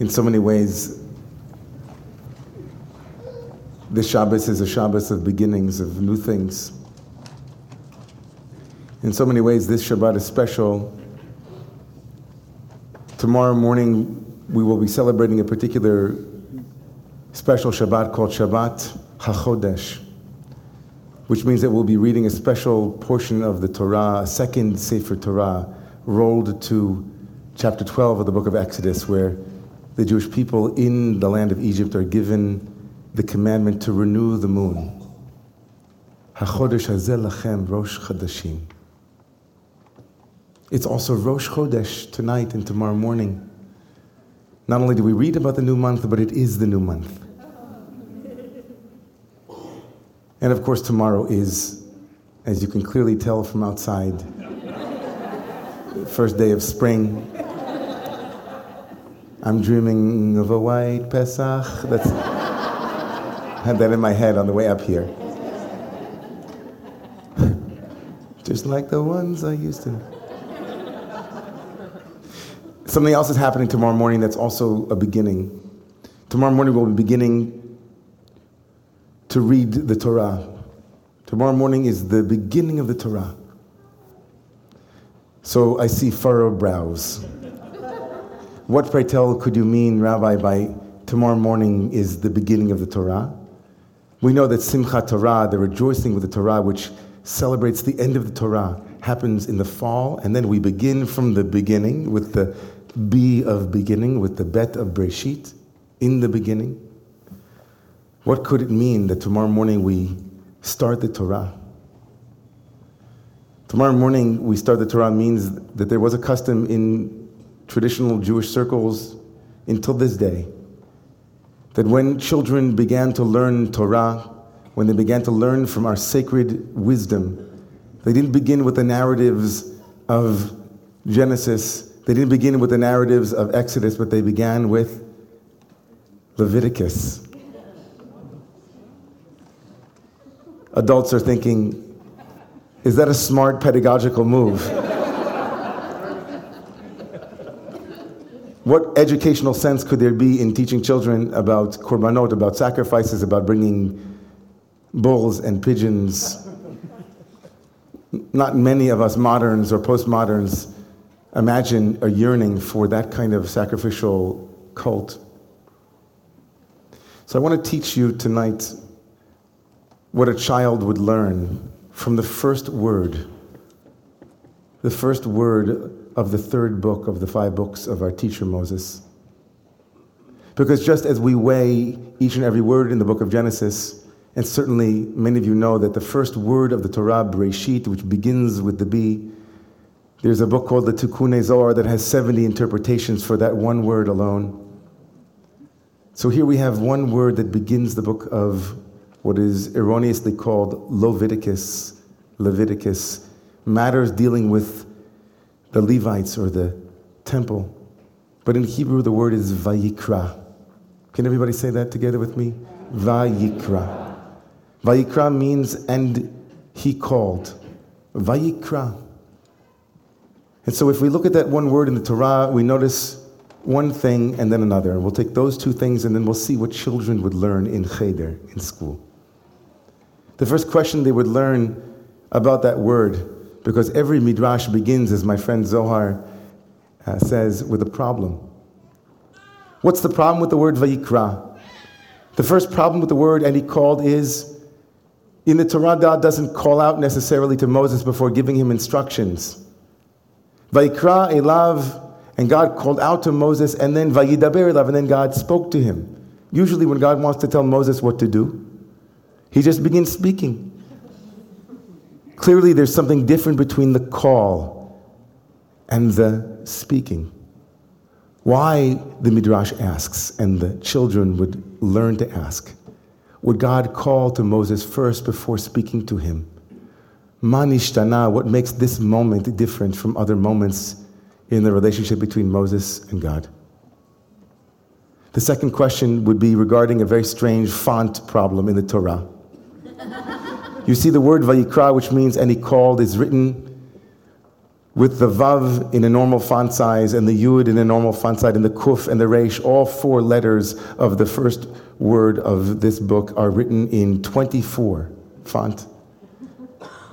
In so many ways, this Shabbos is a Shabbos of beginnings, of new things. In so many ways, this Shabbat is special. Tomorrow morning, we will be celebrating a particular special Shabbat called Shabbat HaChodesh, which means that we'll be reading a special portion of the Torah, a second Sefer Torah, rolled to chapter 12 of the book of Exodus, where the Jewish people in the land of Egypt are given the commandment to renew the moon. HaChodesh Rosh. It's also Rosh Chodesh tonight and tomorrow morning. Not only do we read about the new month, but it is the new month. And of course, tomorrow is, as you can clearly tell from outside, first day of spring. I'm dreaming of a white Pesach. That's, had that in my head on the way up here. Just like the ones I used to. Something else is happening tomorrow morning that's also a beginning. Tomorrow morning we'll be beginning to read the Torah. Tomorrow morning is the beginning of the Torah. So I see furrowed brows. What, pray tell, could you mean, Rabbi, by tomorrow morning is the beginning of the Torah? We know that Simchat Torah, the rejoicing with the Torah, which celebrates the end of the Torah, happens in the fall, and then we begin from the beginning with the B of beginning, with the Bet of Breshit, in the beginning. What could it mean that tomorrow morning we start the Torah? Tomorrow morning we start the Torah means that there was a custom in traditional Jewish circles until this day that when children began to learn Torah, when they began to learn from our sacred wisdom, they didn't begin with the narratives of Genesis, they didn't begin with the narratives of Exodus, but they began with Leviticus. Adults are thinking, is that a smart pedagogical move? What educational sense could there be in teaching children about korbanot, about sacrifices, about bringing bulls and pigeons? Not many of us moderns or postmoderns imagine a yearning for that kind of sacrificial cult. So I want to teach you tonight what a child would learn from the first word, the first word of the third book of the five books of our teacher Moses. Because just as we weigh each and every word in the book of Genesis, and certainly many of you know that the first word of the Torah, Bereshit, which begins with the B, there's a book called the Tikkun Zohar that has 70 interpretations for that one word alone. So here we have one word that begins the book of what is erroneously called Leviticus, Leviticus, matters dealing with the Levites or the temple. But in Hebrew, the word is Vayikra. Can everybody say that together with me? Vayikra. Vayikra means, and he called. Vayikra. And so if we look at that one word in the Torah, we notice one thing and then another. And we'll take those two things and then we'll see what children would learn in cheder, in school. The first question they would learn about that word, because every midrash begins, as my friend Zohar uh, says, with a problem. What's the problem with the word vayikra? The first problem with the word, and he called, is in the Torah, God doesn't call out necessarily to Moses before giving him instructions. Vaikra elav, and God called out to Moses, and then Vayidaber elav, and then God spoke to him. Usually, when God wants to tell Moses what to do, he just begins speaking. Clearly, there's something different between the call and the speaking. Why, the Midrash asks, and the children would learn to ask, would God call to Moses first before speaking to him? Manishtana, what makes this moment different from other moments in the relationship between Moses and God? The second question would be regarding a very strange font problem in the Torah. You see, the word Vayikra, which means and he called, is written with the Vav in a normal font size and the Yud in a normal font size and the Kuf and the Resh, all four letters of the first word of this book are written in 24 font.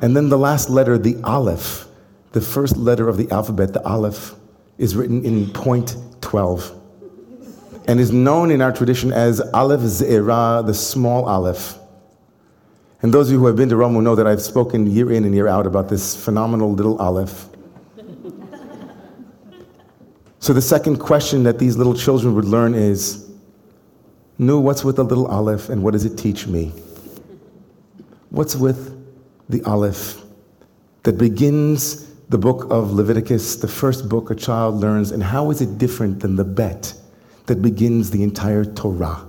And then the last letter, the Aleph, the first letter of the alphabet, the Aleph, is written in point 12 and is known in our tradition as Aleph Ze'era, the small Aleph. And those of you who have been to Rome will know that I've spoken year in and year out about this phenomenal little Aleph. So the second question that these little children would learn is, Nu, what's with the little aleph and what does it teach me? What's with the aleph that begins the book of Leviticus, the first book a child learns, and how is it different than the bet that begins the entire Torah?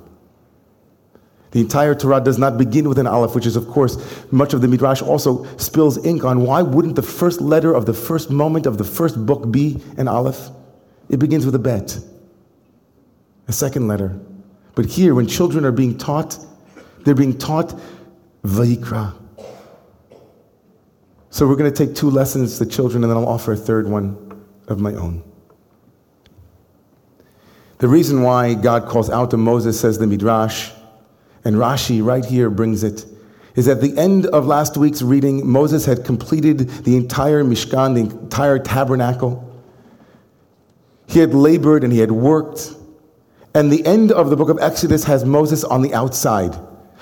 The entire Torah does not begin with an aleph, which is, of course, much of the Midrash also spills ink on. Why wouldn't the first letter of the first moment of the first book be an aleph? It begins with a bet, a second letter. But here, when children are being taught, they're being taught Vayikra. So we're going to take two lessons to children, and then I'll offer a third one of my own. The reason why God calls out to Moses, says the Midrash, and Rashi right here brings it, is at the end of last week's reading, Moses had completed the entire Mishkan, the entire tabernacle. He had labored and he had worked. And the end of the book of Exodus has Moses on the outside.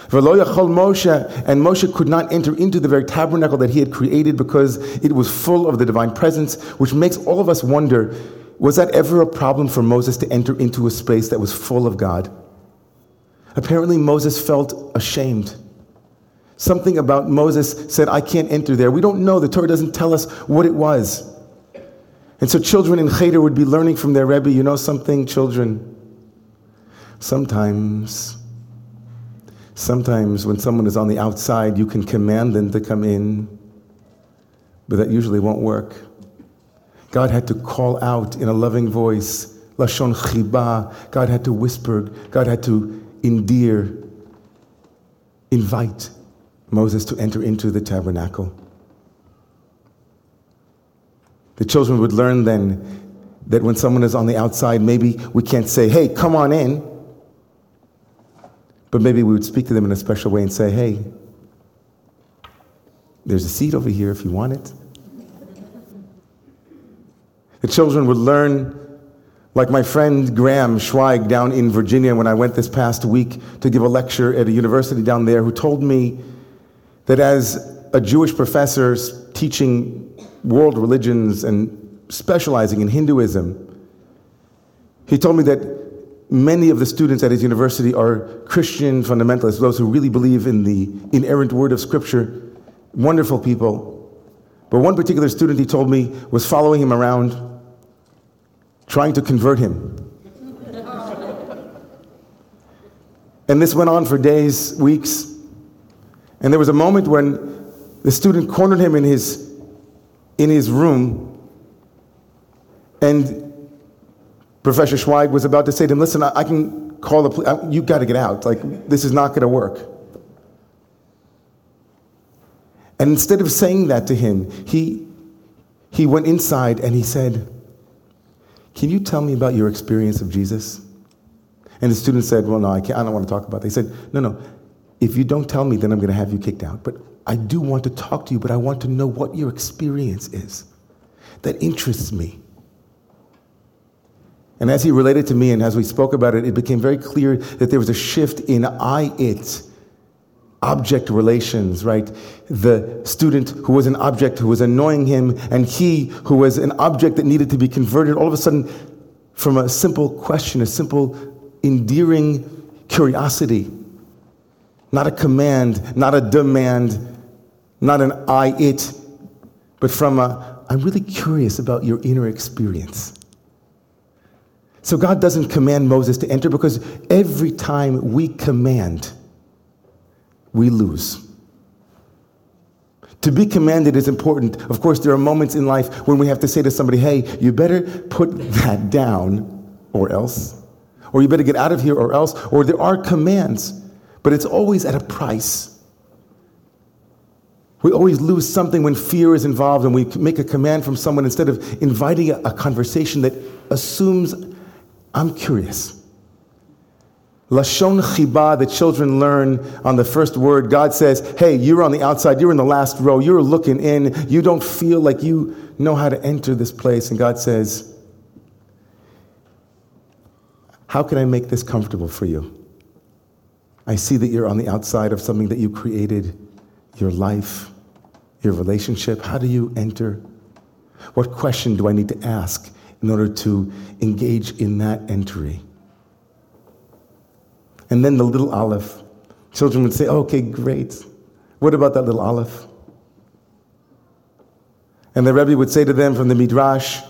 Moshe, and Moshe could not enter into the very tabernacle that he had created because it was full of the divine presence, which makes all of us wonder was that ever a problem for Moses to enter into a space that was full of God? Apparently, Moses felt ashamed. Something about Moses said, I can't enter there. We don't know. The Torah doesn't tell us what it was. And so children in Cheder would be learning from their Rebbe, you know something, children? Sometimes, sometimes when someone is on the outside, you can command them to come in, but that usually won't work. God had to call out in a loving voice, Lashon Chiba. God had to whisper, God had to endear, invite Moses to enter into the tabernacle. The children would learn then that when someone is on the outside, maybe we can't say, hey, come on in. But maybe we would speak to them in a special way and say, hey, there's a seat over here if you want it. The children would learn, like my friend Graham Schweig down in Virginia when I went this past week to give a lecture at a university down there, who told me that as a Jewish professor teaching world religions and specializing in Hinduism. He told me that many of the students at his university are Christian fundamentalists, those who really believe in the inerrant word of Scripture, wonderful people. But one particular student, he told me, was following him around, trying to convert him. and this went on for days, weeks. And there was a moment when the student cornered him in his in his room, and Professor Schweig was about to say to him, Listen, I, I can call the police. You've got to get out. Like, this is not going to work. And instead of saying that to him, he, he went inside and he said, Can you tell me about your experience of Jesus? And the student said, Well, no, I, can't, I don't want to talk about that. He said, No, no. If you don't tell me, then I'm going to have you kicked out. But I do want to talk to you, but I want to know what your experience is. That interests me. And as he related to me and as we spoke about it, it became very clear that there was a shift in I it object relations, right? The student who was an object who was annoying him, and he who was an object that needed to be converted, all of a sudden, from a simple question, a simple endearing curiosity, not a command, not a demand, not an I it, but from a I'm really curious about your inner experience. So God doesn't command Moses to enter because every time we command, we lose. To be commanded is important. Of course, there are moments in life when we have to say to somebody, hey, you better put that down or else. Or you better get out of here or else. Or there are commands, but it's always at a price. We always lose something when fear is involved and we make a command from someone instead of inviting a, conversation that assumes, I'm curious. Lashon chiba, the children learn on the first word. God says, Hey, you're on the outside, you're in the last row, you're looking in, you don't feel like you know how to enter this place. And God says, How can I make this comfortable for you? I see that you're on the outside of something that you created, your life, your relationship. How do you enter? What question do I need to ask in order to engage in that entry? And then the little Aleph. Children would say, okay, great. What about that little Aleph? And the Rebbe would say to them from the Midrash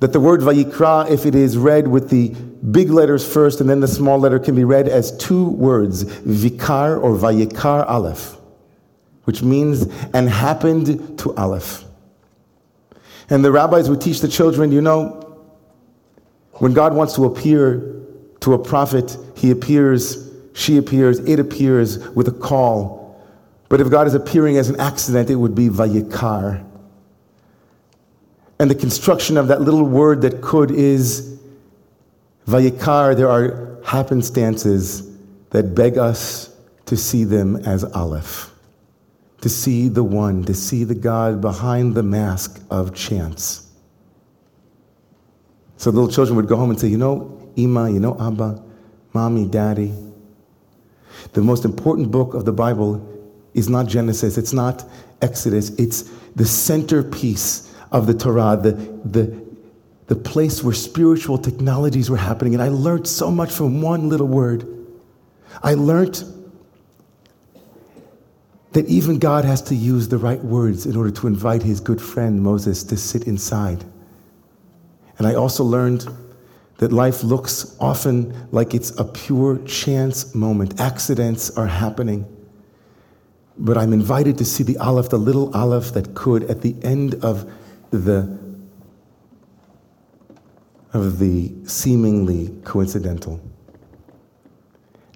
that the word Vayikra, if it is read with the big letters first and then the small letter, can be read as two words, Vikar or Vayikar Aleph, which means, and happened to Aleph. And the rabbis would teach the children, you know, when God wants to appear to a prophet, he appears, she appears, it appears with a call. But if God is appearing as an accident, it would be vayikar. And the construction of that little word that could is vayikar. There are happenstances that beg us to see them as Aleph, to see the one, to see the God behind the mask of chance. So the little children would go home and say, You know, Ima, you know Abba, Mommy, Daddy. The most important book of the Bible is not Genesis, it's not Exodus, it's the centerpiece of the Torah, the, the, the place where spiritual technologies were happening. And I learned so much from one little word. I learned that even God has to use the right words in order to invite his good friend Moses to sit inside. And I also learned that life looks often like it's a pure chance moment. Accidents are happening. But I'm invited to see the Aleph, the little Aleph that could, at the end of the of the seemingly coincidental.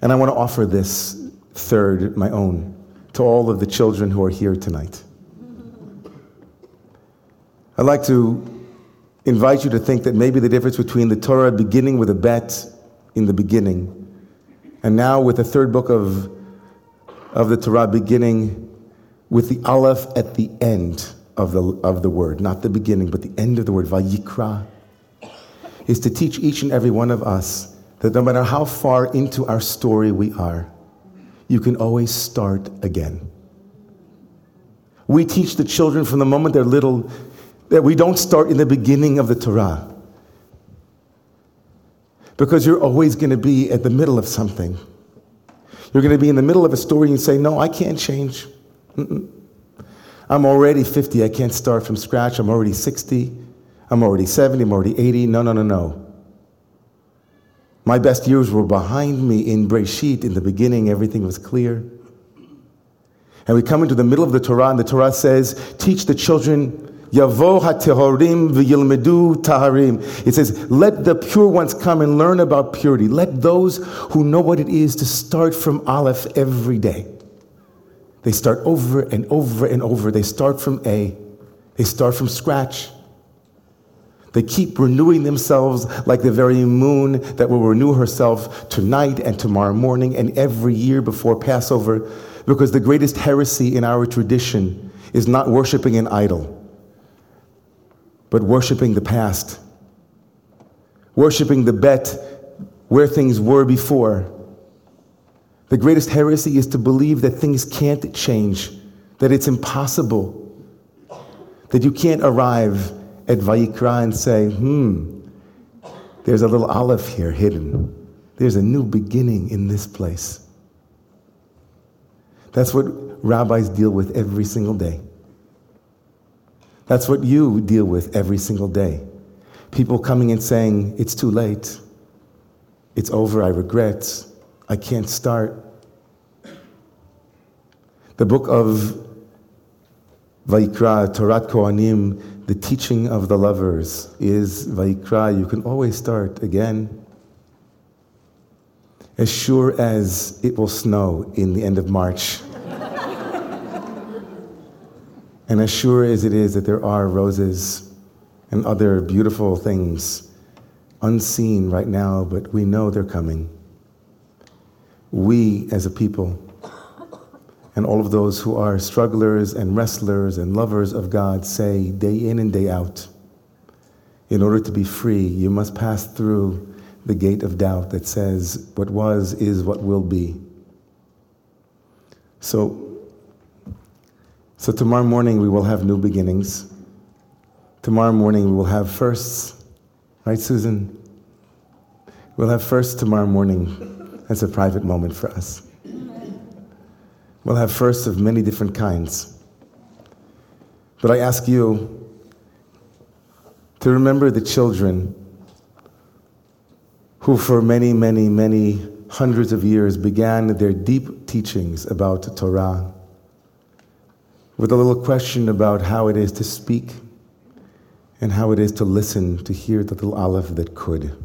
And I want to offer this third, my own, to all of the children who are here tonight. I'd like to invite you to think that maybe the difference between the Torah beginning with a bet in the beginning and now with the third book of, of the Torah beginning with the Aleph at the end of the, of the word, not the beginning, but the end of the word, Vayikra, is to teach each and every one of us that no matter how far into our story we are, you can always start again. We teach the children from the moment they're little that we don't start in the beginning of the Torah. Because you're always going to be at the middle of something. You're going to be in the middle of a story and say, No, I can't change. Mm-mm. I'm already 50. I can't start from scratch. I'm already 60. I'm already 70. I'm already 80. No, no, no, no. My best years were behind me in Breshit. In the beginning, everything was clear. And we come into the middle of the Torah, and the Torah says, Teach the children Yavo hatehorim v'yilmedu taharim. It says, let the pure ones come and learn about purity. Let those who know what it is to start from Aleph every day. They start over and over and over. They start from A. They start from scratch. They keep renewing themselves like the very moon that will renew herself tonight and tomorrow morning and every year before Passover, because the greatest heresy in our tradition is not worshiping an idol but worshiping the past, worshiping the bet where things were before. The greatest heresy is to believe that things can't change, that it's impossible, that you can't arrive at Vayikra and say, hmm, there's a little aleph here hidden. There's a new beginning in this place. That's what rabbis deal with every single day. That's what you deal with every single day. People coming and saying, It's too late. It's over. I regret. I can't start. The book of Vaikra, Torat Kohanim, the teaching of the lovers, is Vaikra. You can always start again. As sure as it will snow in the end of March. And as sure as it is that there are roses and other beautiful things unseen right now, but we know they're coming, we as a people, and all of those who are strugglers and wrestlers and lovers of God say day in and day out, in order to be free, you must pass through the gate of doubt that says what was is what will be. So, so tomorrow morning we will have new beginnings. Tomorrow morning we will have firsts, right, Susan? We'll have firsts tomorrow morning. That's a private moment for us. We'll have firsts of many different kinds. But I ask you to remember the children who, for many, many, many hundreds of years, began their deep teachings about Torah with a little question about how it is to speak and how it is to listen, to hear the little aleph that could.